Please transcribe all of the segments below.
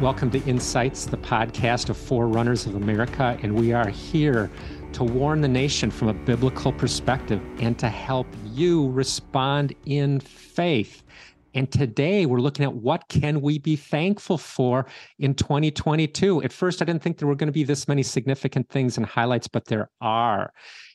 Welcome to Insights, the podcast of Forerunners of America. And we are here to warn the nation from a biblical perspective and to help you respond in faith. And today we're looking at what can we be thankful for in 2022. At first, I didn't think there were going to be this many significant things and highlights, but there are.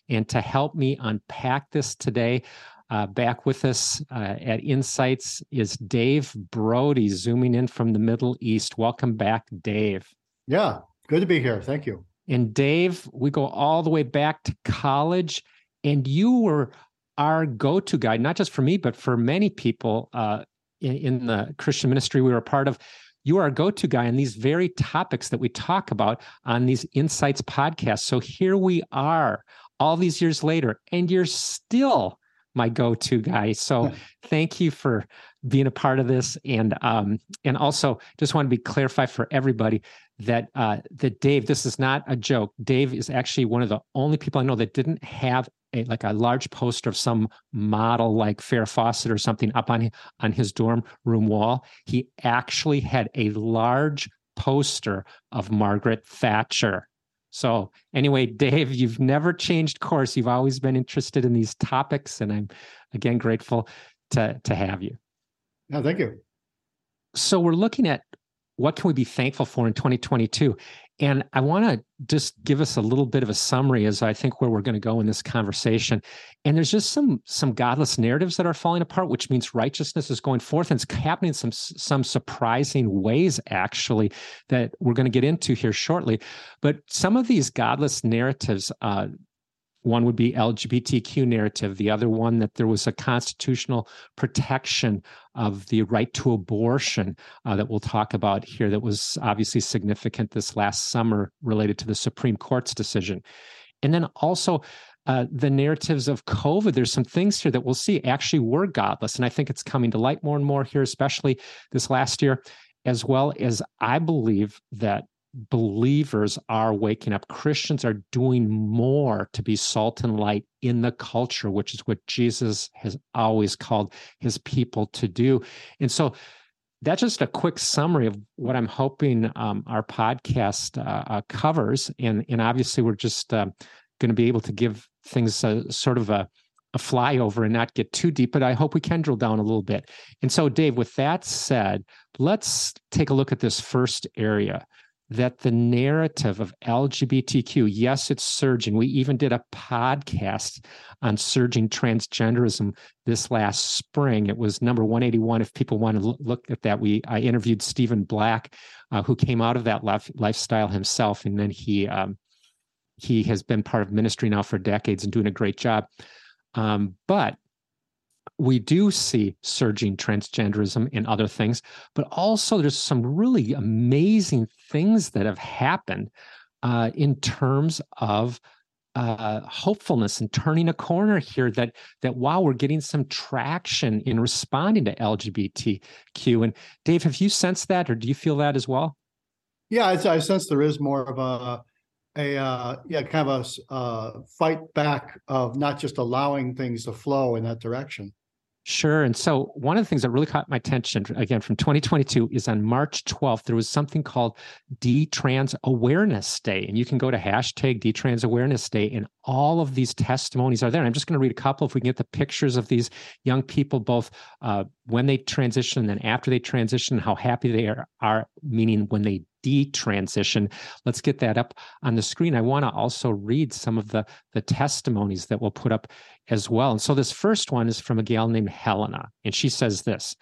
And to help me unpack this today, uh, back with us uh, at Insights is Dave Brody, zooming in from the Middle East. Welcome back, Dave. Yeah, good to be here. Thank you. And Dave, we go all the way back to college, and you were our go to guy, not just for me, but for many people uh, in, in the Christian ministry we were a part of you are our go-to guy on these very topics that we talk about on these insights podcasts so here we are all these years later and you're still my go-to guy. So thank you for being a part of this, and um, and also just want to be clarify for everybody that uh, that Dave, this is not a joke. Dave is actually one of the only people I know that didn't have a like a large poster of some model like Farrah Fawcett or something up on on his dorm room wall. He actually had a large poster of Margaret Thatcher so, anyway, Dave, you've never changed course. You've always been interested in these topics, and I'm again grateful to to have you. Yeah, thank you. So, we're looking at what can we be thankful for in 2022, and I want to just give us a little bit of a summary as I think where we're going to go in this conversation. And there's just some some godless narratives that are falling apart, which means righteousness is going forth, and it's happening in some some surprising ways, actually, that we're going to get into here shortly. But some of these godless narratives, uh, one would be LGBTQ narrative. The other one that there was a constitutional protection of the right to abortion uh, that we'll talk about here. That was obviously significant this last summer related to the Supreme Court's decision, and then also. Uh, the narratives of COVID, there's some things here that we'll see actually were godless. And I think it's coming to light more and more here, especially this last year, as well as I believe that believers are waking up. Christians are doing more to be salt and light in the culture, which is what Jesus has always called his people to do. And so that's just a quick summary of what I'm hoping um, our podcast uh, uh, covers. And, and obviously, we're just uh, going to be able to give things a, sort of a, a flyover and not get too deep, but I hope we can drill down a little bit. And so, Dave, with that said, let's take a look at this first area that the narrative of LGBTQ, yes, it's surging. We even did a podcast on surging transgenderism this last spring. It was number 181. If people want to look at that, we I interviewed Stephen Black, uh, who came out of that life, lifestyle himself, and then he um, he has been part of ministry now for decades and doing a great job. Um, but we do see surging transgenderism and other things, but also there's some really amazing things that have happened uh, in terms of uh, hopefulness and turning a corner here that that while we're getting some traction in responding to LGBTQ and Dave, have you sensed that or do you feel that as well? Yeah, I, I sense there is more of a a uh, yeah kind of a uh, fight back of not just allowing things to flow in that direction. Sure. And so one of the things that really caught my attention again from 2022 is on March 12th, there was something called Detrans Awareness Day. And you can go to hashtag Detrans Awareness Day and all of these testimonies are there. And I'm just going to read a couple if we can get the pictures of these young people, both uh, when they transition and then after they transition, how happy they are, are meaning when they detransition. Let's get that up on the screen. I want to also read some of the, the testimonies that we'll put up as well. And so this first one is from a gal named Helena, and she says this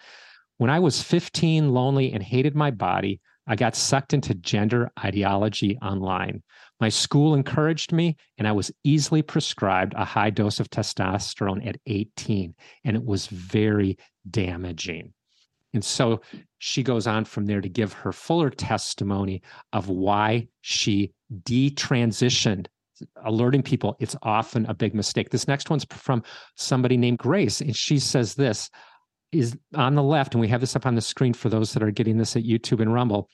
When I was 15, lonely, and hated my body, I got sucked into gender ideology online. My school encouraged me, and I was easily prescribed a high dose of testosterone at 18, and it was very damaging. And so she goes on from there to give her fuller testimony of why she detransitioned, alerting people it's often a big mistake. This next one's from somebody named Grace, and she says this is on the left, and we have this up on the screen for those that are getting this at YouTube and Rumble.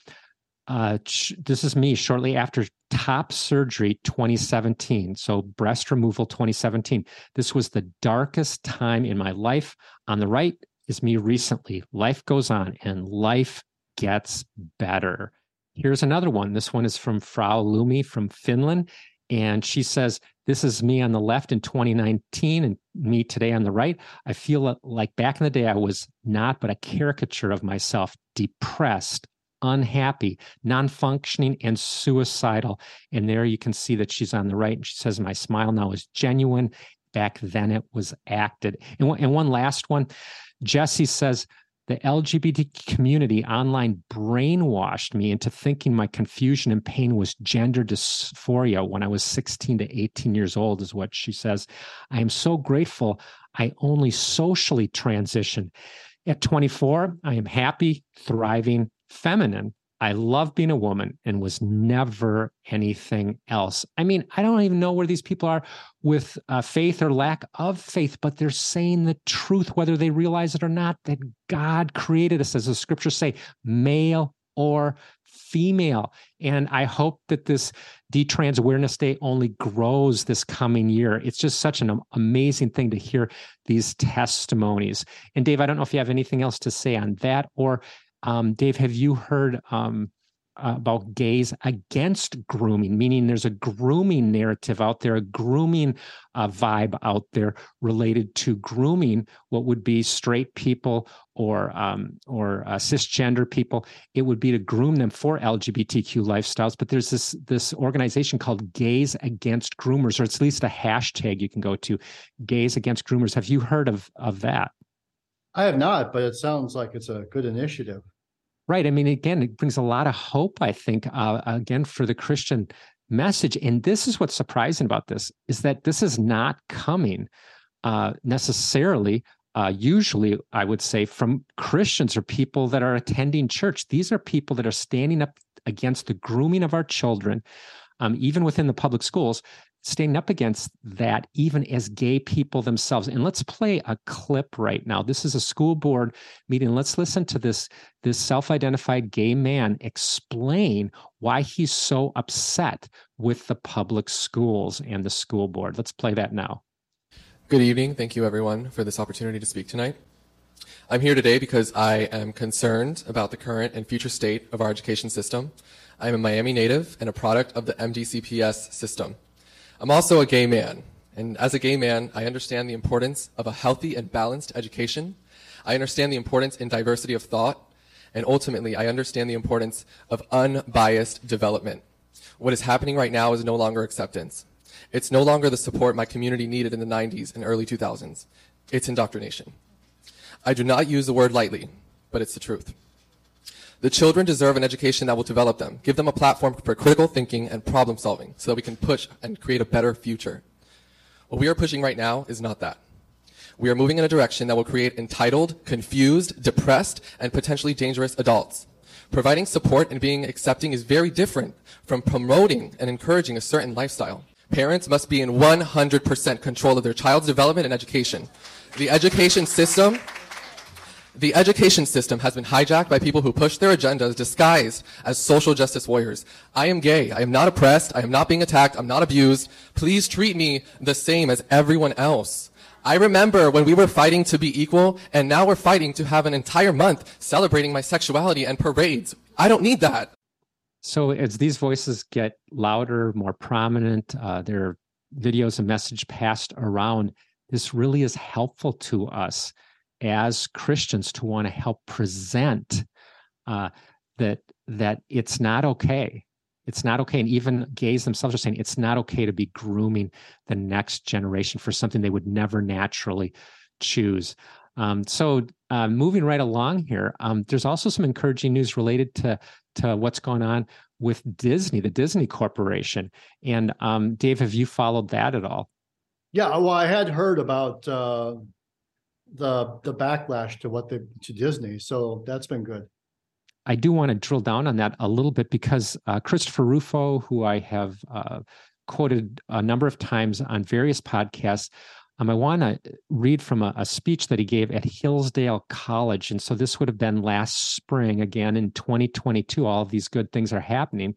Uh, this is me shortly after top surgery 2017. So, breast removal 2017. This was the darkest time in my life. On the right is me recently. Life goes on and life gets better. Here's another one. This one is from Frau Lumi from Finland. And she says, This is me on the left in 2019 and me today on the right. I feel like back in the day, I was not but a caricature of myself, depressed, unhappy, non functioning, and suicidal. And there you can see that she's on the right. And she says, My smile now is genuine. Back then it was acted. And one, and one last one Jesse says, the LGBT community online brainwashed me into thinking my confusion and pain was gender dysphoria when I was 16 to 18 years old, is what she says. I am so grateful I only socially transitioned. At 24, I am happy, thriving, feminine. I love being a woman and was never anything else. I mean, I don't even know where these people are with uh, faith or lack of faith, but they're saying the truth, whether they realize it or not, that God created us, as the scriptures say, male or female. And I hope that this Detrans Awareness Day only grows this coming year. It's just such an amazing thing to hear these testimonies. And Dave, I don't know if you have anything else to say on that or um, Dave, have you heard um, about gays against grooming? Meaning, there's a grooming narrative out there, a grooming uh, vibe out there related to grooming. What would be straight people or um, or uh, cisgender people? It would be to groom them for LGBTQ lifestyles. But there's this this organization called Gays Against Groomers, or it's at least a hashtag you can go to, Gays Against Groomers. Have you heard of of that? I have not, but it sounds like it's a good initiative. Right. I mean, again, it brings a lot of hope, I think, uh, again, for the Christian message. And this is what's surprising about this is that this is not coming uh, necessarily, uh, usually, I would say, from Christians or people that are attending church. These are people that are standing up against the grooming of our children, um, even within the public schools, standing up against that even as gay people themselves. And let's play a clip right now. This is a school board meeting. Let's listen to this this self-identified gay man explain why he's so upset with the public schools and the school board. Let's play that now. Good evening. Thank you everyone for this opportunity to speak tonight. I'm here today because i am concerned about the current and future state of our education system. I am a miami native and a product of the mdcps system I'm also a gay man, and as a gay man, I understand the importance of a healthy and balanced education. I understand the importance in diversity of thought, and ultimately, I understand the importance of unbiased development. What is happening right now is no longer acceptance. It's no longer the support my community needed in the 90s and early 2000s. It's indoctrination. I do not use the word lightly, but it's the truth. The children deserve an education that will develop them, give them a platform for critical thinking and problem solving so that we can push and create a better future. What we are pushing right now is not that. We are moving in a direction that will create entitled, confused, depressed, and potentially dangerous adults. Providing support and being accepting is very different from promoting and encouraging a certain lifestyle. Parents must be in 100% control of their child's development and education. The education system the education system has been hijacked by people who push their agendas disguised as social justice warriors. I am gay. I am not oppressed. I am not being attacked. I'm not abused. Please treat me the same as everyone else. I remember when we were fighting to be equal, and now we're fighting to have an entire month celebrating my sexuality and parades. I don't need that. So as these voices get louder, more prominent, uh, their videos and message passed around, this really is helpful to us as Christians to want to help present uh, that that it's not okay. It's not okay, and even gays themselves are saying it's not okay to be grooming the next generation for something they would never naturally choose. Um, so, uh, moving right along here, um, there's also some encouraging news related to to what's going on with Disney, the Disney Corporation. And um, Dave, have you followed that at all? Yeah, well, I had heard about uh, the the backlash to what they to Disney. So that's been good. I do want to drill down on that a little bit because uh, Christopher Rufo, who I have uh, quoted a number of times on various podcasts, um, I want to read from a, a, speech that he gave at Hillsdale College. And so this would have been last spring, again in 2022. All of these good things are happening.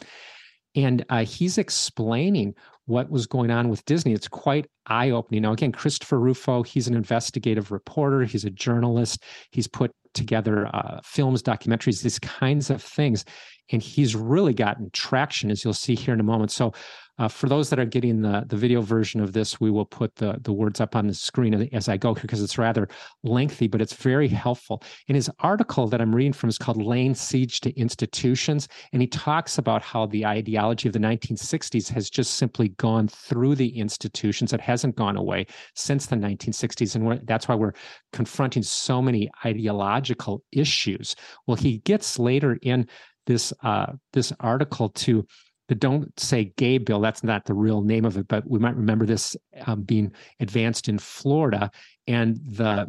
And uh, he's explaining what was going on with Disney. It's quite eye opening. Now, again, Christopher Rufo, he's an investigative reporter, he's a journalist, he's put together uh, films, documentaries, these kinds of things. And he's really gotten traction, as you'll see here in a moment. So uh, for those that are getting the, the video version of this, we will put the, the words up on the screen as I go because it's rather lengthy, but it's very helpful. In his article that I'm reading from is called Laying Siege to Institutions. And he talks about how the ideology of the 1960s has just simply gone through the institutions. It hasn't gone away since the 1960s. And that's why we're confronting so many ideological issues. Well, he gets later in this uh, this article to the Don't Say Gay bill. That's not the real name of it, but we might remember this um, being advanced in Florida, and the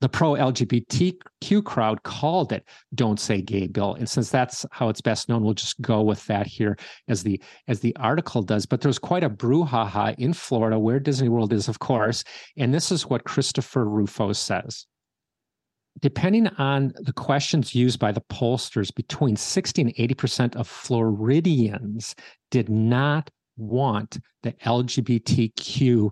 the pro LGBTQ crowd called it "Don't Say Gay" bill, and since that's how it's best known, we'll just go with that here as the as the article does. But there's quite a brouhaha in Florida, where Disney World is, of course, and this is what Christopher Rufo says depending on the questions used by the pollsters, between 60 and 80% of Floridians did not want the LGBTQ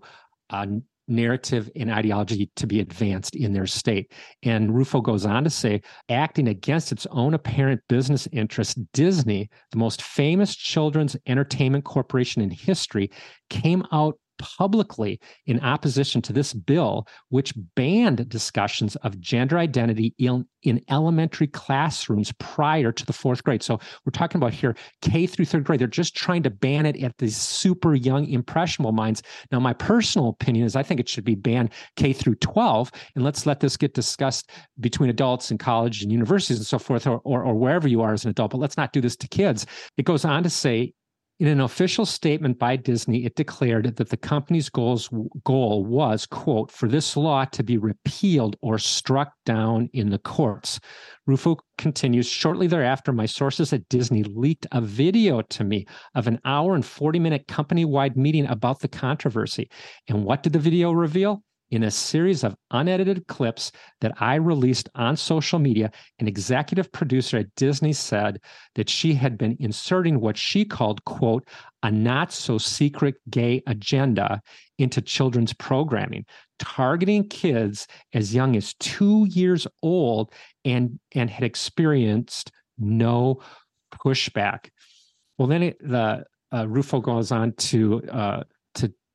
uh, narrative and ideology to be advanced in their state. And Rufo goes on to say, acting against its own apparent business interests, Disney, the most famous children's entertainment corporation in history, came out publicly in opposition to this bill, which banned discussions of gender identity in, in elementary classrooms prior to the fourth grade. So we're talking about here K through third grade. They're just trying to ban it at these super young, impressionable minds. Now, my personal opinion is I think it should be banned K through 12, and let's let this get discussed between adults and college and universities and so forth, or, or, or wherever you are as an adult. But let's not do this to kids. It goes on to say in an official statement by Disney, it declared that the company's goals, goal was, quote, for this law to be repealed or struck down in the courts. Rufo continues, shortly thereafter, my sources at Disney leaked a video to me of an hour and 40 minute company wide meeting about the controversy. And what did the video reveal? In a series of unedited clips that I released on social media, an executive producer at Disney said that she had been inserting what she called, quote, a not so secret gay agenda into children's programming, targeting kids as young as two years old and, and had experienced no pushback. Well, then it, the uh, Rufo goes on to uh,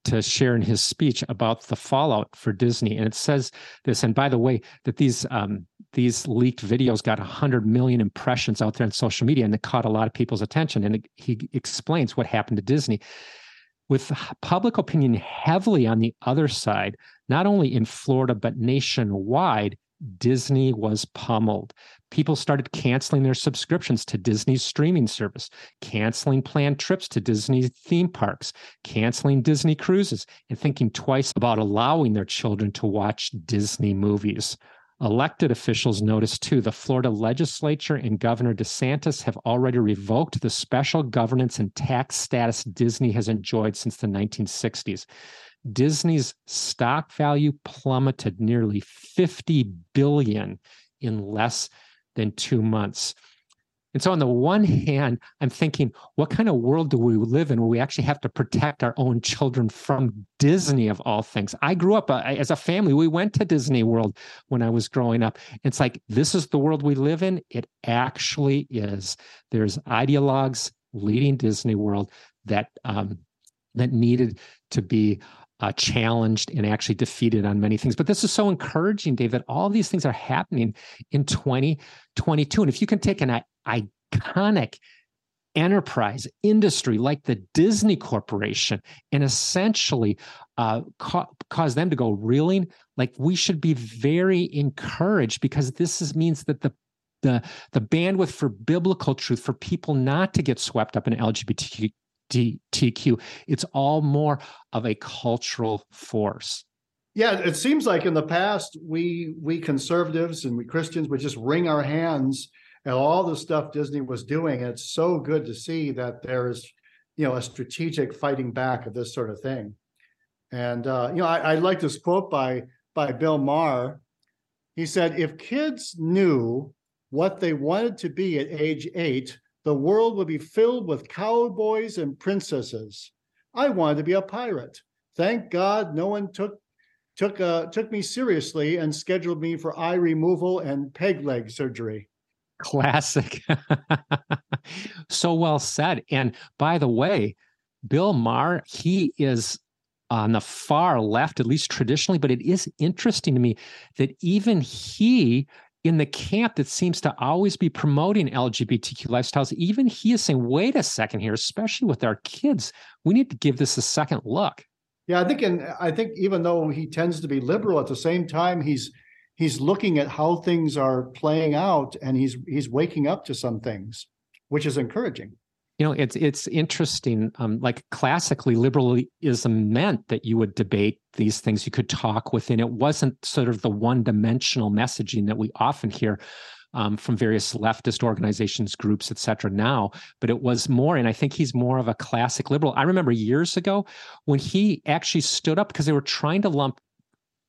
to share in his speech about the fallout for Disney, and it says this. And by the way, that these um, these leaked videos got 100 million impressions out there on social media, and it caught a lot of people's attention. And it, he explains what happened to Disney. With public opinion heavily on the other side, not only in Florida but nationwide, Disney was pummeled. People started canceling their subscriptions to Disney's streaming service, canceling planned trips to Disney theme parks, canceling Disney cruises, and thinking twice about allowing their children to watch Disney movies. Elected officials noticed too the Florida legislature and Governor DeSantis have already revoked the special governance and tax status Disney has enjoyed since the 1960s. Disney's stock value plummeted nearly 50 billion in less than 2 months. And so, on the one hand, I'm thinking, what kind of world do we live in where we actually have to protect our own children from Disney of all things? I grew up as a family, we went to Disney World when I was growing up. It's like, this is the world we live in. It actually is. There's ideologues leading Disney World that um, that needed to be uh, challenged and actually defeated on many things. But this is so encouraging, Dave, that all these things are happening in 2022. And if you can take an iconic enterprise industry like the Disney Corporation and essentially uh, ca- cause them to go reeling, like we should be very encouraged because this is, means that the the the bandwidth for biblical truth for people not to get swept up in LGBTQ. It's all more of a cultural force. Yeah, it seems like in the past we we conservatives and we Christians would just wring our hands at all the stuff Disney was doing. And it's so good to see that there's you know a strategic fighting back of this sort of thing. And uh, you know, I, I like this quote by by Bill Maher. He said, "If kids knew what they wanted to be at age eight, the world would be filled with cowboys and princesses. I wanted to be a pirate. Thank God no one took took uh, took me seriously and scheduled me for eye removal and peg leg surgery. Classic. so well said. And by the way, Bill Maher, he is on the far left, at least traditionally, but it is interesting to me that even he, in the camp that seems to always be promoting LGBTQ lifestyles, even he is saying, wait a second here, especially with our kids, we need to give this a second look. Yeah, I think, and I think even though he tends to be liberal, at the same time, he's he's looking at how things are playing out, and he's he's waking up to some things, which is encouraging. You know it's it's interesting um, like classically liberalism meant that you would debate these things. You could talk within it. Wasn't sort of the one dimensional messaging that we often hear um, from various leftist organizations groups et cetera now but it was more and i think he's more of a classic liberal. I remember years ago when he actually stood up because they were trying to lump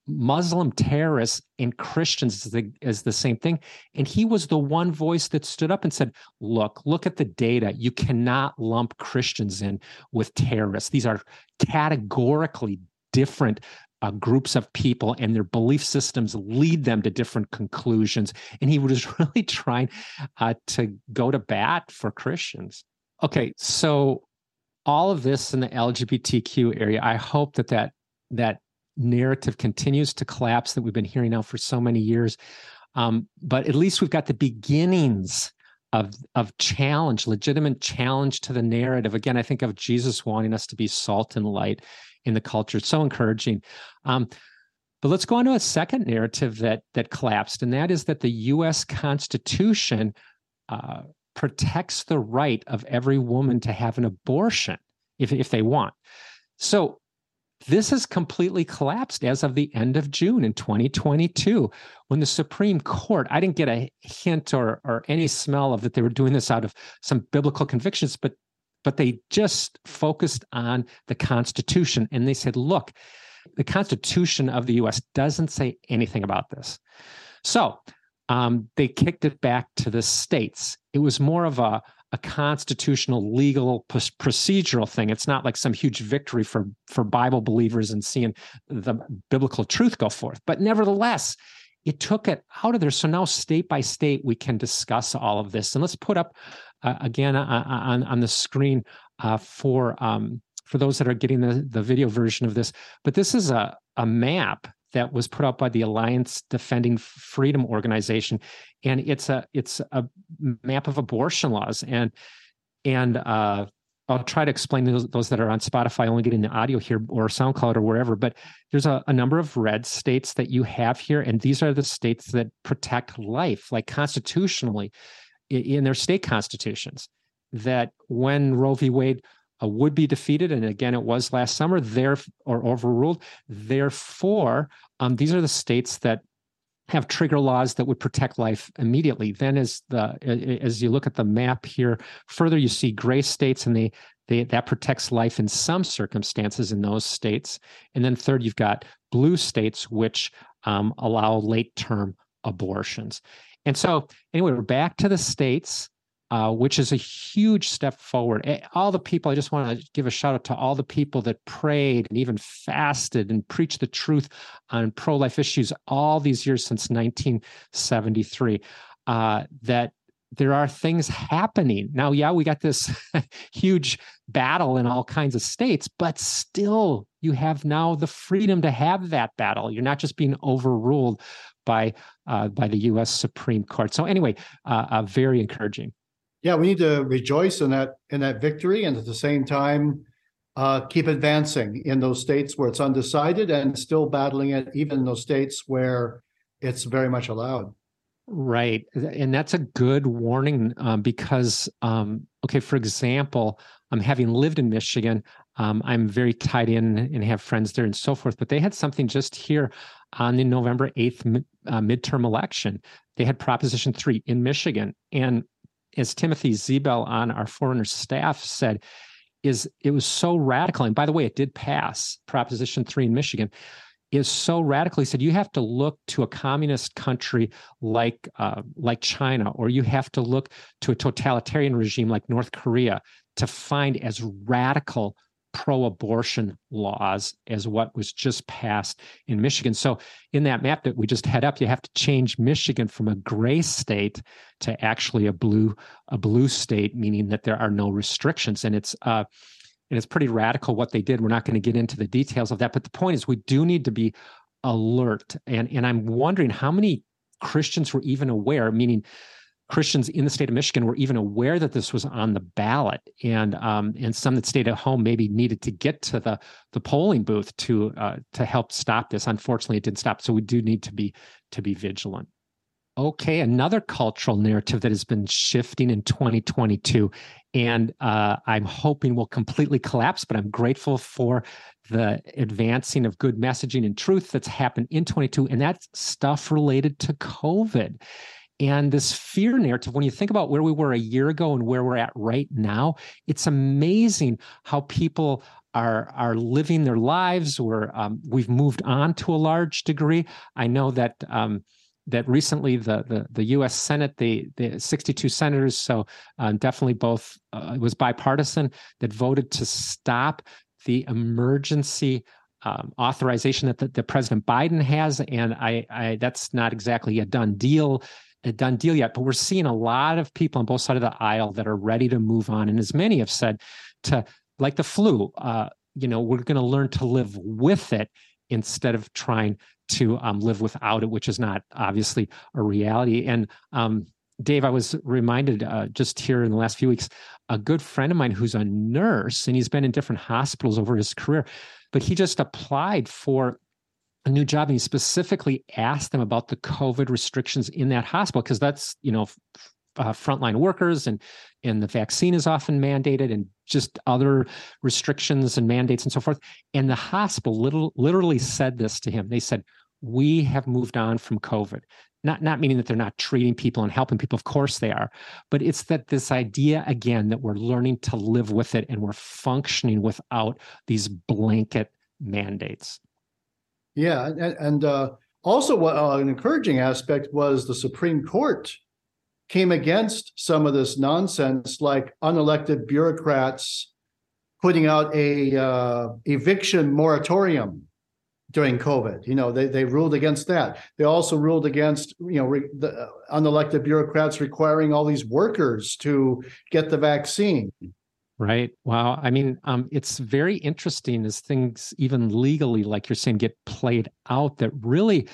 Muslim terrorists and Christians as the, the same thing. And he was the one voice that stood up and said, Look, look at the data. You cannot lump Christians in with terrorists. These are categorically different uh, groups of people, and their belief systems lead them to different conclusions. And he was really trying uh, to go to bat for Christians. Okay, so all of this in the LGBTQ area, I hope that that that narrative continues to collapse that we've been hearing now for so many years. Um, but at least we've got the beginnings of of challenge, legitimate challenge to the narrative. Again, I think of Jesus wanting us to be salt and light in the culture. It's so encouraging. Um, but let's go on to a second narrative that that collapsed, and that is that the U.S. Constitution uh, protects the right of every woman to have an abortion if if they want. So this has completely collapsed as of the end of June in 2022 when the Supreme Court, I didn't get a hint or, or any smell of that they were doing this out of some biblical convictions, but but they just focused on the Constitution and they said, look, the Constitution of the US doesn't say anything about this. So um, they kicked it back to the states. It was more of a a constitutional legal procedural thing. It's not like some huge victory for for bible believers and seeing the biblical truth go forth. But nevertheless it took it out of there. So now state by state we can discuss all of this. And let's put up uh, again uh, uh on on the screen uh, for um, for those that are getting the the video version of this. But this is a a map that was put out by the Alliance Defending Freedom organization, and it's a it's a map of abortion laws and and uh, I'll try to explain those, those that are on Spotify, only getting the audio here or SoundCloud or wherever. But there's a, a, number of red states that you have here, and these are the states that protect life, like constitutionally in, their state constitutions. That when Roe v. Wade would be defeated, and again, it was last summer, there or overruled. Therefore, um, these are the states that have trigger laws that would protect life immediately. Then, as the as you look at the map here further, you see gray states, and they they that protects life in some circumstances in those states. And then third, you've got blue states which um, allow late term abortions. And so, anyway, we're back to the states uh, which is a huge step forward. All the people, I just want to give a shout out to all the people that prayed and even fasted and preached the truth on pro life issues all these years since 1973. Uh, that there are things happening. Now, yeah, we got this huge battle in all kinds of states, but still, you have now the freedom to have that battle. You're not just being overruled by uh, by the U.S. Supreme Court. So, anyway, uh, uh very encouraging yeah, we need to rejoice in that in that victory, and at the same time, uh, keep advancing in those states where it's undecided, and still battling it, even in those states where it's very much allowed. Right, and that's a good warning um, because, um, okay, for example, I'm um, having lived in Michigan. Um, I'm very tied in and have friends there and so forth. But they had something just here on the November 8th uh, midterm election. They had Proposition 3 in Michigan. And as Timothy Zebel on our Forerunner staff said, is it was so radical. And by the way, it did pass Proposition 3 in Michigan is so radical. He said you have to look to a communist country like uh, like China, or you have to look to a totalitarian regime like North Korea to find as radical pro abortion laws as what was just passed in Michigan. So, in that map that we just had up, you have to change Michigan from a gray state to actually a blue a blue state, meaning that there are no restrictions. And it's uh, and it's pretty radical what they did. We're not going to get into the details of that, but the point is we do need to be alert. And and I'm wondering how many Christians were even aware, meaning Christians in the state of Michigan were even aware that this was on the ballot, and um, and some that stayed at home maybe needed to get to the the polling booth to uh, to help stop this. Unfortunately, it didn't stop, so we do need to be to be vigilant. Okay, another cultural narrative that has been shifting in 2022, and uh, I'm hoping will completely collapse, but I'm grateful for the advancing of good messaging and truth that's happened in 22, and that's stuff related to COVID. And this fear narrative, when you think about where we were a year ago and where we're at right now, it's amazing how people are are living their lives. Where um, we've moved on to a large degree. I know that um, that recently the, the the U.S. Senate, the the 62 senators, so uh, definitely both uh, it was bipartisan that voted to stop the emergency um, authorization that the, the, President Biden has, and I, I that's not exactly a done deal a done deal yet, but we're seeing a lot of people on both sides of the aisle that are ready to move on. And as many have said, to like the flu, uh, you know, we're going to learn to live with it instead of trying to um, live without it, which is not obviously a reality. And um, Dave, I was reminded uh, just here in the last few weeks, a good friend of mine who's a nurse and he's been in different hospitals over his career, but he just applied for a new job and he specifically asked them about the COVID restrictions in that hospital because that's you know uh, frontline workers and and the vaccine is often mandated and just other restrictions and mandates and so forth. And the hospital little, literally said this to him. They said, "We have moved on from COVID." Not not meaning that they're not treating people and helping people. Of course they are, but it's that this idea again that we're learning to live with it and we're functioning without these blanket mandates. Yeah, and, and uh, also what, uh, an encouraging aspect was the Supreme Court came against some of this nonsense, like unelected bureaucrats putting out a uh, eviction moratorium during COVID. You know, they they ruled against that. They also ruled against you know re- the uh, unelected bureaucrats requiring all these workers to get the vaccine. Right. Wow. I mean, um, it's very interesting as things, even legally, like you're saying, get played out. That really,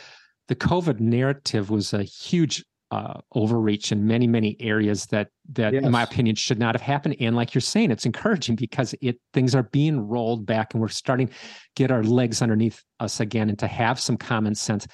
the COVID narrative was a huge uh, overreach in many, many areas that, that, yes. in my opinion, should not have happened. And like you're saying, it's encouraging because it things are being rolled back, and we're starting to get our legs underneath us again, and to have some common sense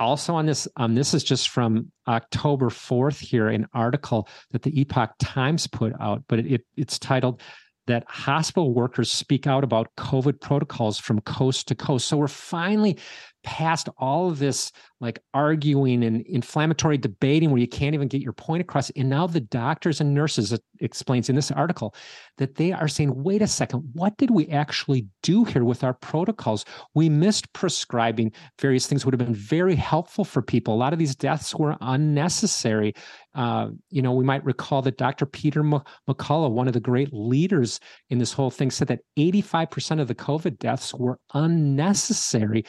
also on this um, this is just from october 4th here an article that the epoch times put out but it, it's titled that hospital workers speak out about covid protocols from coast to coast. So we're finally past all of this like arguing and inflammatory debating where you can't even get your point across. And now the doctors and nurses explains in this article that they are saying, wait a second, what did we actually do here with our protocols? We missed prescribing various things would have been very helpful for people. A lot of these deaths were unnecessary. Uh, you know, we might recall that Dr. Peter McCullough, one of the great leaders in this whole thing, said that 85% of the COVID deaths were unnecessary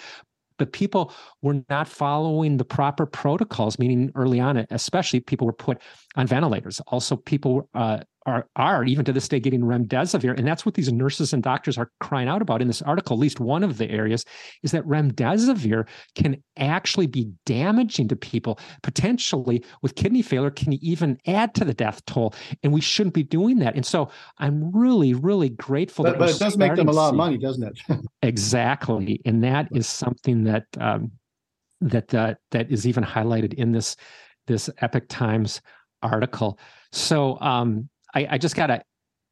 but people were not following the proper protocols, meaning early on, especially people were put on ventilators. Also, people uh, are are even to this day getting remdesivir, and that's what these nurses and doctors are crying out about in this article. At least one of the areas is that remdesivir can actually be damaging to people, potentially with kidney failure, can even add to the death toll, and we shouldn't be doing that. And so, I'm really, really grateful. But, but it does make them a lot of money, doesn't it? exactly, and that is something that um, that uh, that is even highlighted in this this Epoch Times article. So um, I, I just got to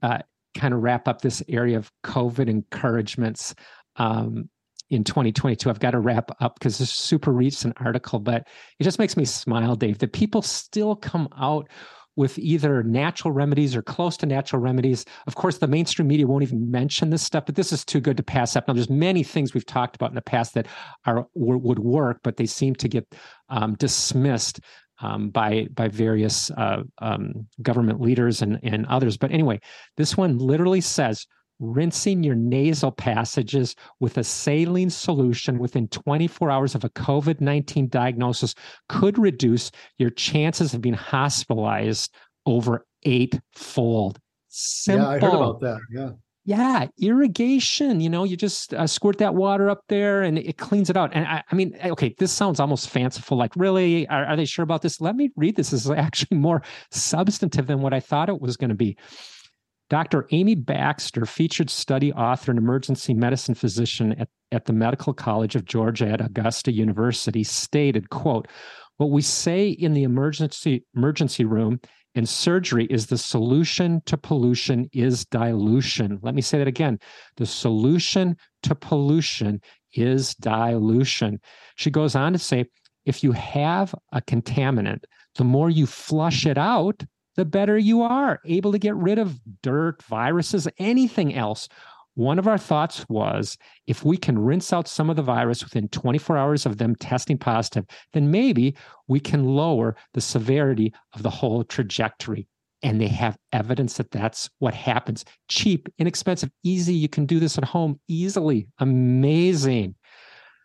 uh, kind of wrap up this area of COVID encouragements um, in 2022. I've got to wrap up because this super recent article, but it just makes me smile, Dave, that people still come out with either natural remedies or close to natural remedies. Of course, the mainstream media won't even mention this stuff, but this is too good to pass up. Now, there's many things we've talked about in the past that are would work, but they seem to get um, dismissed um, by by various uh, um, government leaders and and others. But anyway, this one literally says rinsing your nasal passages with a saline solution within 24 hours of a COVID 19 diagnosis could reduce your chances of being hospitalized over eightfold. Simple. Yeah, I heard about that. Yeah. Yeah, irrigation. You know, you just uh, squirt that water up there and it cleans it out. And I, I mean, eh, okay, this sounds almost fanciful. Like, really, are, are they sure about this? Let me read this. This is actually more substantive than what I thought it was going to be. Dr. Amy Baxter, featured study author and emergency medicine physician at, at the Medical College of Georgia at Augusta University, stated, quote, what we say in the emergency emergency room and surgery is the solution to pollution is dilution. Let me say that again. The solution to pollution is dilution. She goes on to say if you have a contaminant, the more you flush it out, the better you are able to get rid of dirt, viruses, anything else. One of our thoughts was if we can rinse out some of the virus within 24 hours of them testing positive, then maybe we can lower the severity of the whole trajectory. And they have evidence that that's what happens. Cheap, inexpensive, easy. You can do this at home easily. Amazing.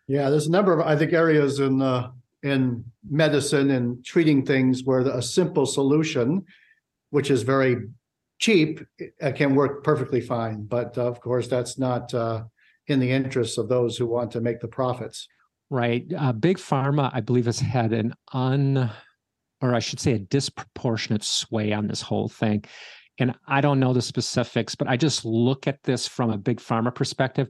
Yeah, there's a number of I think areas in uh, in medicine and treating things where a simple solution, which is very cheap uh, can work perfectly fine. But of course, that's not uh, in the interests of those who want to make the profits. Right. Uh, Big Pharma, I believe, has had an un, or I should say, a disproportionate sway on this whole thing. And I don't know the specifics, but I just look at this from a Big Pharma perspective.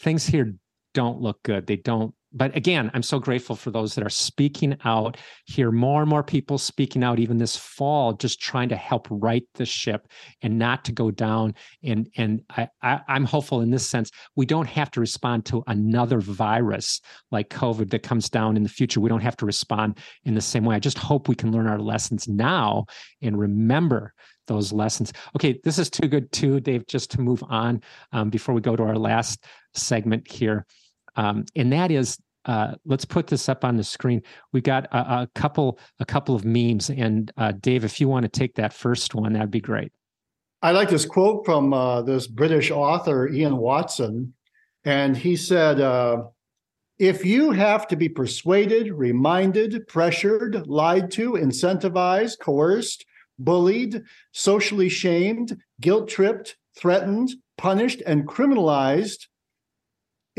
Things here don't look good. They don't but again, I'm so grateful for those that are speaking out. Hear more and more people speaking out, even this fall, just trying to help right the ship and not to go down. And and I, I I'm hopeful in this sense. We don't have to respond to another virus like COVID that comes down in the future. We don't have to respond in the same way. I just hope we can learn our lessons now and remember those lessons. Okay, this is too good too, Dave. Just to move on um, before we go to our last segment here um, and that is uh, let's put this up on the screen. We've got a, a couple a couple of memes, and uh, Dave, if you want to take that first one, that'd be great. I like this quote from uh, this British author Ian Watson, and he said, uh, "If you have to be persuaded, reminded, pressured, lied to, incentivized, coerced, bullied, socially shamed, guilt tripped, threatened, punished, and criminalized."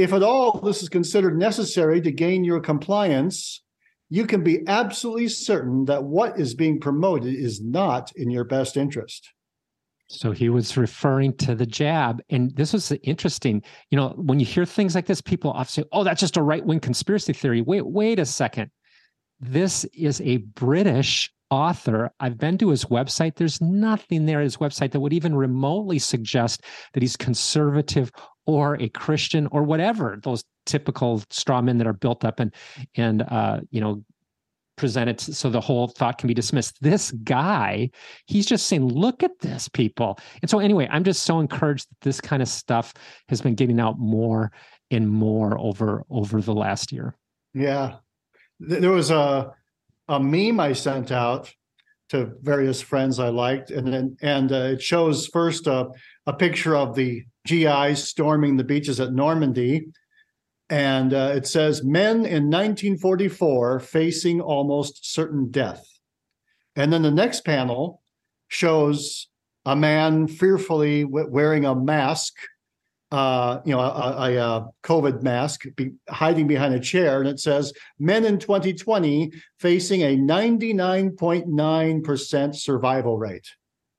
If at all this is considered necessary to gain your compliance, you can be absolutely certain that what is being promoted is not in your best interest. So he was referring to the jab. And this was interesting. You know, when you hear things like this, people often say, oh, that's just a right wing conspiracy theory. Wait, wait a second. This is a British author. I've been to his website. There's nothing there at his website that would even remotely suggest that he's conservative or a Christian or whatever those typical straw men that are built up and and uh, you know presented so the whole thought can be dismissed. This guy, he's just saying, look at this, people. And so anyway, I'm just so encouraged that this kind of stuff has been getting out more and more over over the last year. Yeah. There was a a meme I sent out to various friends I liked, and then and uh, it shows first uh, a picture of the GIs storming the beaches at Normandy, and uh, it says men in 1944 facing almost certain death, and then the next panel shows a man fearfully wearing a mask uh, you know, a, a, a COVID mask be, hiding behind a chair, and it says men in 2020 facing a 99.9% survival rate.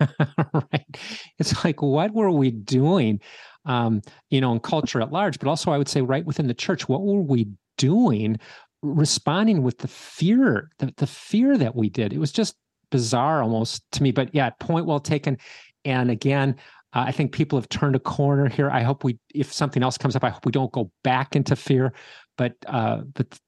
right. It's like, what were we doing, um, you know, in culture at large, but also I would say right within the church, what were we doing responding with the fear, the, the fear that we did? It was just bizarre almost to me, but yeah, point well taken. And again, uh, I think people have turned a corner here. I hope we, if something else comes up, I hope we don't go back into fear. But uh, but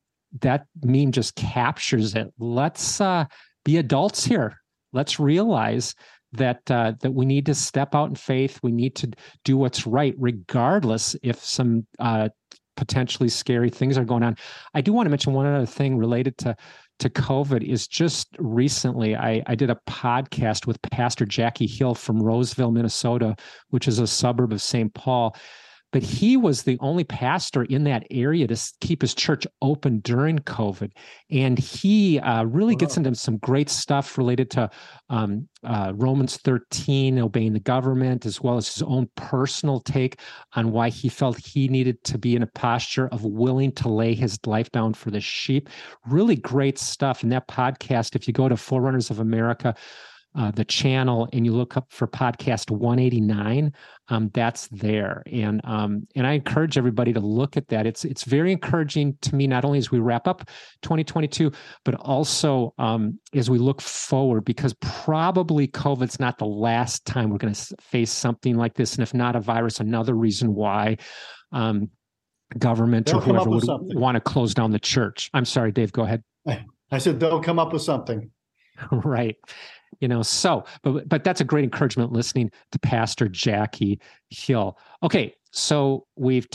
that meme just captures it. Let's uh, be adults here. Let's realize that uh, that we need to step out in faith. We need to do what's right, regardless if some uh, potentially scary things are going on. I do want to mention one other thing related to to COVID is just recently I, I did a podcast with Pastor Jackie Hill from Roseville, Minnesota, which is a suburb of St. Paul but he was the only pastor in that area to keep his church open during COVID. And he uh, really wow. gets into some great stuff related to um, uh, Romans 13, obeying the government, as well as his own personal take on why he felt he needed to be in a posture of willing to lay his life down for the sheep. Really great stuff in that podcast. If you go to Forerunners of America, uh, the channel and you look up for podcast 189 um, that's there. And um, and i encourage everybody to look at that. It's it's very encouraging to me not only as we wrap up 2022 but also um, as we look forward because probably covid's not the last time we're going to face something like this. And if not a virus another reason why um, government they'll or whoever would want to close down the church. I'm sorry dave go ahead. I said they'll come up with something. Right you know so but but that's a great encouragement listening to pastor jackie hill okay so we've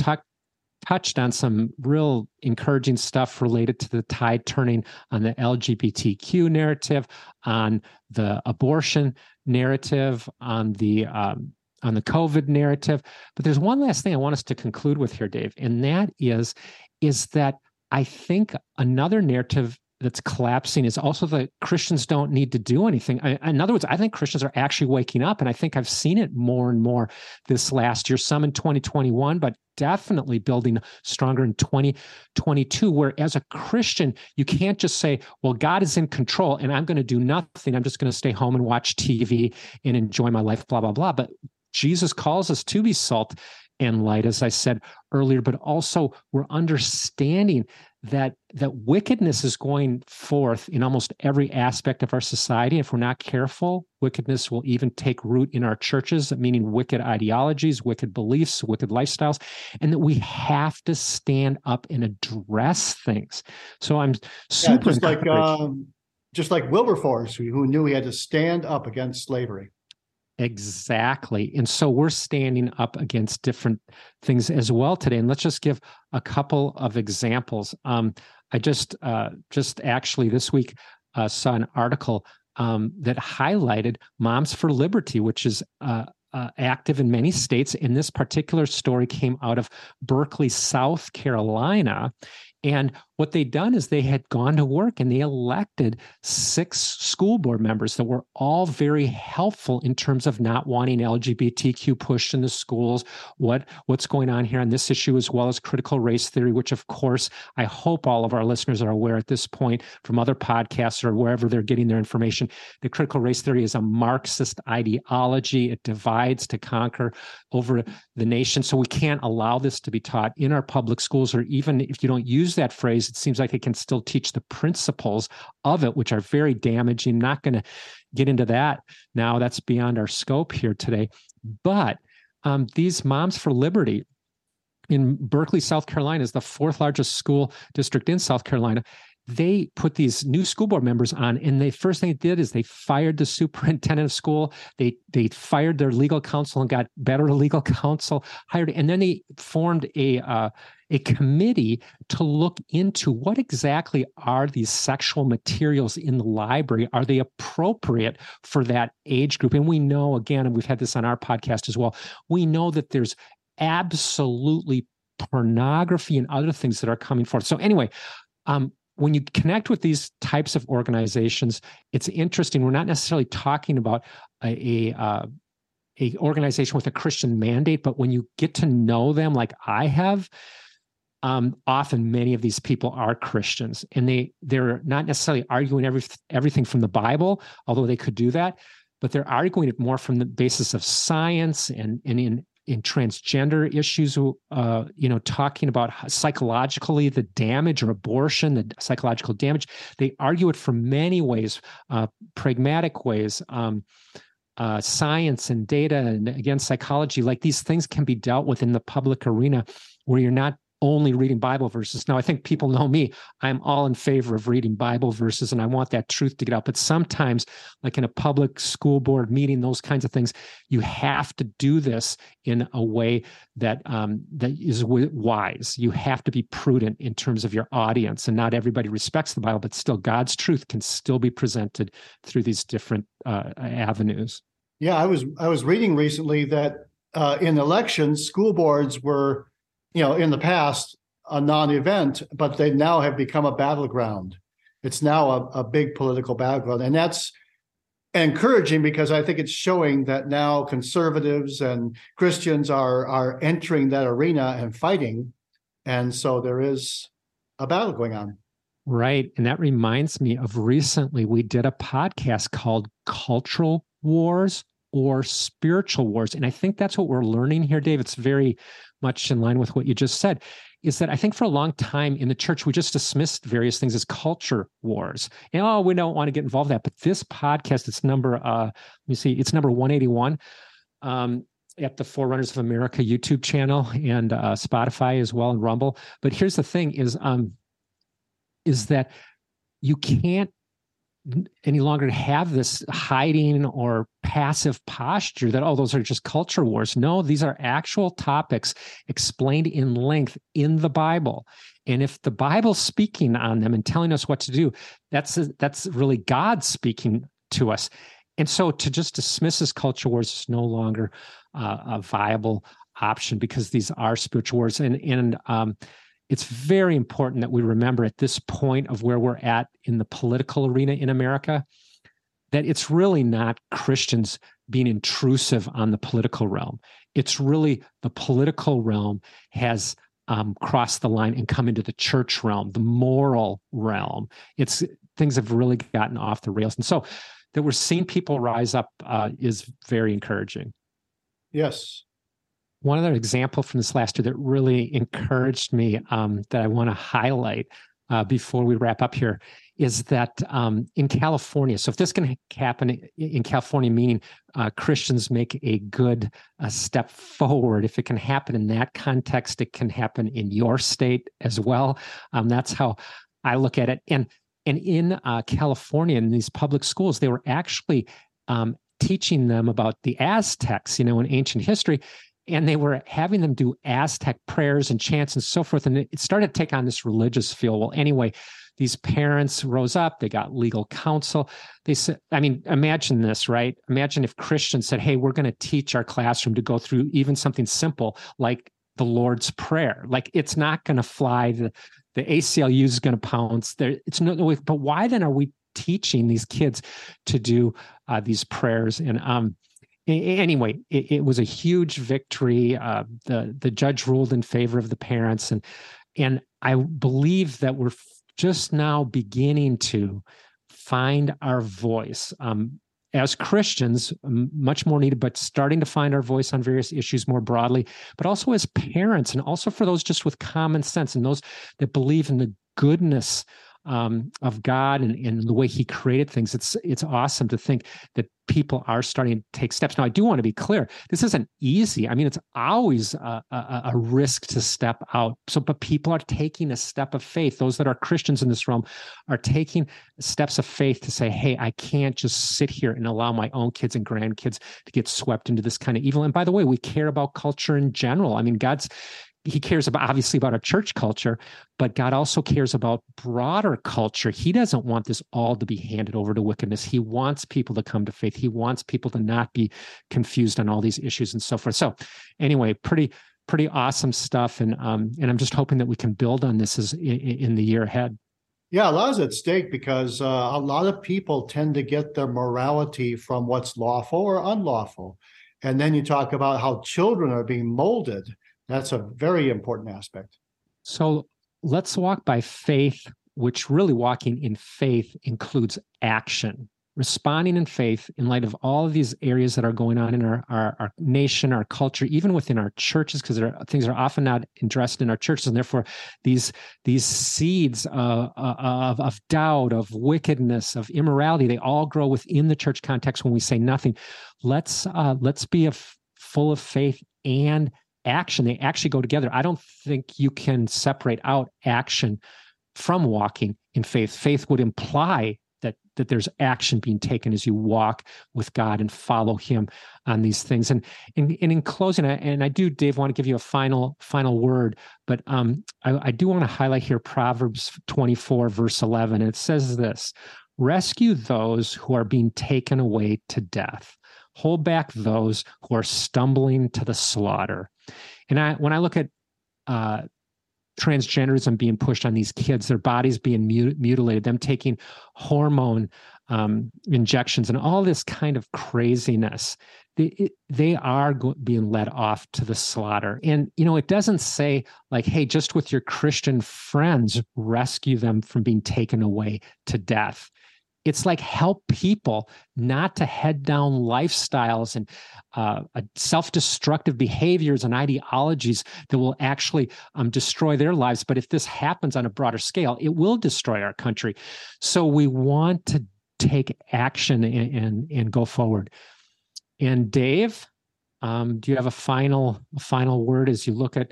touched on some real encouraging stuff related to the tide turning on the LGBTQ narrative, on the abortion narrative, on the um, on the COVID narrative. But there's one last thing I want us to conclude with here, Dave, and that is is that I think another narrative that's collapsing is also that Christians don't need to do anything. I, in other words, I think Christians are actually waking up, and I think I've seen it more and more this last year. Some in 2021, but definitely building stronger in 2022. Where as a Christian, you can't just say, "Well, God is in control, and I'm going to do nothing. I'm just going to stay home and watch TV and enjoy my life." Blah blah blah. But Jesus calls us to be salt and light, as I said earlier, but also we're understanding that that wickedness is going forth in almost every aspect of our society. If we're not careful, wickedness will even take root in our churches, meaning wicked ideologies, wicked beliefs, wicked lifestyles, and that we have to stand up and address things. So I'm super yeah, just like um, just like Wilberforce, who knew he had to stand up against slavery. Exactly. And so we're standing up against different things as well today. And let's just give a couple of examples. Um, I just uh, just actually this week uh, saw an article um, that highlighted Moms for Liberty, which is uh, uh, active in many states. And this particular story came out of Berkeley, South Carolina. And what they'd done is they had gone to work and they elected six school board members that were all very helpful in terms of not wanting LGBTQ pushed in the schools, what what's going on here on this issue, as well as critical race theory, which of course I hope all of our listeners are aware at this point from other podcasts or wherever they're getting their information. The critical race theory is a Marxist ideology. It divides to conquer over the nation. So we can't allow this to be taught in our public schools, or even if you don't use that phrase, it seems like it can still teach the principles of it, which are very damaging. Not going to get into that now. That's beyond our scope here today. But um, these Moms for Liberty in Berkeley, South Carolina, is the fourth largest school district in South Carolina they put these new school board members on and the first thing they did is they fired the superintendent of school. They they fired their legal counsel and got better legal counsel hired. And then they formed a uh, a committee to look into what exactly are these sexual materials in the library. Are they appropriate for that age group? And we know again and we've had this on our podcast as well we know that there's absolutely pornography and other things that are coming forth. So anyway um, when you connect with these types of organizations, it's interesting. We're not necessarily talking about a, a, uh, a organization with a Christian mandate, but when you get to know them, like I have, um, often many of these people are Christians, and they they're not necessarily arguing every, everything from the Bible, although they could do that, but they're arguing it more from the basis of science and and in in transgender issues, uh, you know, talking about psychologically the damage or abortion, the psychological damage. They argue it from many ways, uh, pragmatic ways. Um, uh, science and data and again psychology like these things can be dealt with in the public arena where you're not only reading Bible verses. Now, I think people know me. I'm all in favor of reading Bible verses and I want that truth to get out. But sometimes, like in a public school board meeting, those kinds of things, you have to do this in a way that um, that is wise. You have to be prudent in terms of your audience. And not everybody respects the Bible, but still, God's truth can still be presented through these different uh, avenues. Yeah, I was I was reading recently that uh, in elections, school boards were you know, in the past, a non-event, but they now have become a battleground. It's now a, a big political battleground, and that's encouraging because I think it's showing that now conservatives and Christians are are entering that arena and fighting, and so there is a battle going on. Right, and that reminds me of recently we did a podcast called "Cultural Wars." or spiritual wars. And I think that's what we're learning here, Dave. It's very much in line with what you just said is that I think for a long time in the church, we just dismissed various things as culture wars. And oh, we don't want to get involved in that. But this podcast, it's number, uh, let me see, it's number 181 um, at the Forerunners of America YouTube channel and uh, Spotify as well and Rumble. But here's the thing is, um, is that you can't any longer have this hiding or passive posture that oh those are just culture wars. No these are actual topics explained in length in the bible. And if the bible's speaking on them and telling us what to do that's that's really god speaking to us. And so to just dismiss as culture wars is no longer uh, a viable option because these are spiritual wars. And and um, it's very important that we remember at this point of where we're at in the political arena in America that it's really not Christians being intrusive on the political realm. It's really the political realm has um, crossed the line and come into the church realm, the moral realm. It's things have really gotten off the rails, and so that we're seeing people rise up uh, is very encouraging. Yes, one other example from this last year that really encouraged me um, that I want to highlight uh, before we wrap up here is that um, in California, so if this can happen in California, meaning uh, Christians make a good uh, step forward, if it can happen in that context, it can happen in your state as well. Um, that's how I look at it. And and in uh, California, in these public schools, they were actually um, teaching them about the Aztecs, you know, in ancient history and they were having them do Aztec prayers and chants and so forth. And it started to take on this religious feel. Well, anyway, these parents rose up, they got legal counsel. They said, I mean, imagine this, right? Imagine if Christians said, Hey, we're going to teach our classroom to go through even something simple like the Lord's Prayer. Like it's not going to fly. The, the ACLU is going to pounce. There, it's no, way. But why then are we teaching these kids to do uh, these prayers? And um, anyway, it, it, was a huge victory. Uh, the the judge ruled in favor of the parents, and and I believe that we're just now beginning to find our voice. Um, as Christians, much more needed, but starting to find our voice on various issues more broadly, but also as parents, and also for those just with common sense and those that believe in the goodness um, of God and, and the way He created things. It's it's awesome to think that people are starting to take steps. Now, I do want to be clear: this isn't easy. I mean, it's always a, a, a risk to step out. So, but people are taking a step of faith. Those that are Christians in this realm are taking steps of faith to say, "Hey, I can't just sit here and allow my own kids and grandkids to get swept into this kind of evil." And by the way, we care about culture in general. I mean, God's he cares about obviously about our church culture, but God also cares about broader culture. He doesn't want this all to be handed over to wickedness. He wants people to come to faith. He wants people to not be confused on all these issues and so forth. So, anyway, pretty pretty awesome stuff, and um, and I'm just hoping that we can build on this as in, in the year ahead. Yeah, a lot is at stake because uh, a lot of people tend to get their morality from what's lawful or unlawful. And then you talk about how children are being molded that's a very important aspect. So let's walk by faith, which really walking in faith includes action, responding in faith in light of all of these areas that are going on in our, our, our nation, our culture, even within our churches, because things are often not addressed in our churches. And therefore, these, these seeds uh, of, of doubt, of wickedness, of immorality, they all grow within the church context when we say nothing. Let's, uh, let's be a full of faith and action. They actually go together. I don't think you can separate out action from walking in faith. Faith would imply that that there's action being taken as you walk with God and follow Him on these things. And and, and in closing, and I do, Dave, want to give you a final final word, but um, I, I do want to highlight here Proverbs 24 verse 11. It says this: "Rescue those who are being taken away to death." Hold back those who are stumbling to the slaughter. And I, when I look at uh, transgenderism being pushed on these kids, their bodies being mut- mutilated, them taking hormone um, injections, and all this kind of craziness. They, they are go- being led off to the slaughter. And, you know, it doesn't say, like, hey, just with your Christian friends, rescue them from being taken away to death it's like help people not to head down lifestyles and uh, self-destructive behaviors and ideologies that will actually um, destroy their lives. But if this happens on a broader scale it will destroy our country. So we want to take action and and, and go forward. And dave um, do you have a final final word as you look at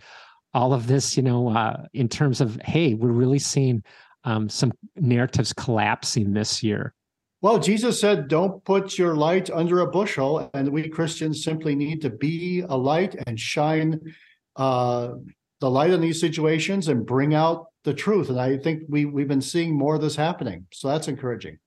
all of this you know uh, in terms of hey we're really seeing um, some narratives collapsing this year? Well, Jesus said, don't put your light under a bushel. And we Christians simply need to be a light and shine uh, the light in these situations and bring out the truth. And I think we, we've been seeing more of this happening. So that's encouraging.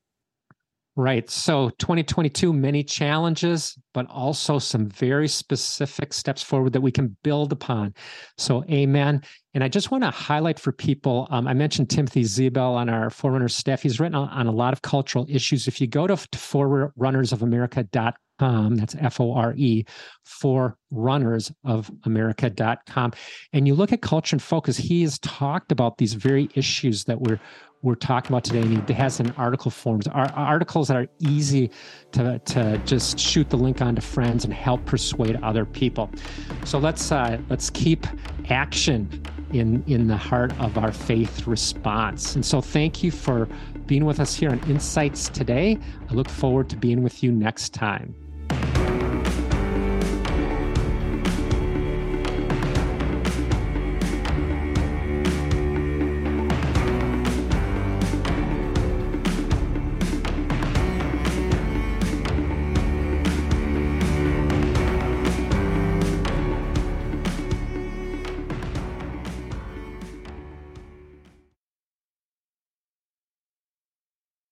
Right. So 2022, many challenges, but also some very specific steps forward that we can build upon. So, amen. And I just want to highlight for people um, I mentioned Timothy Zebel on our Forerunner staff. He's written on, on a lot of cultural issues. If you go to forerunnersofamerica.com, that's F O R E, forerunnersofamerica.com, and you look at culture and focus, he has talked about these very issues that we're we're talking about today, and he has an article forms, articles that are easy to, to just shoot the link onto friends and help persuade other people. So let's uh, let's keep action in in the heart of our faith response. And so thank you for being with us here on Insights today. I look forward to being with you next time.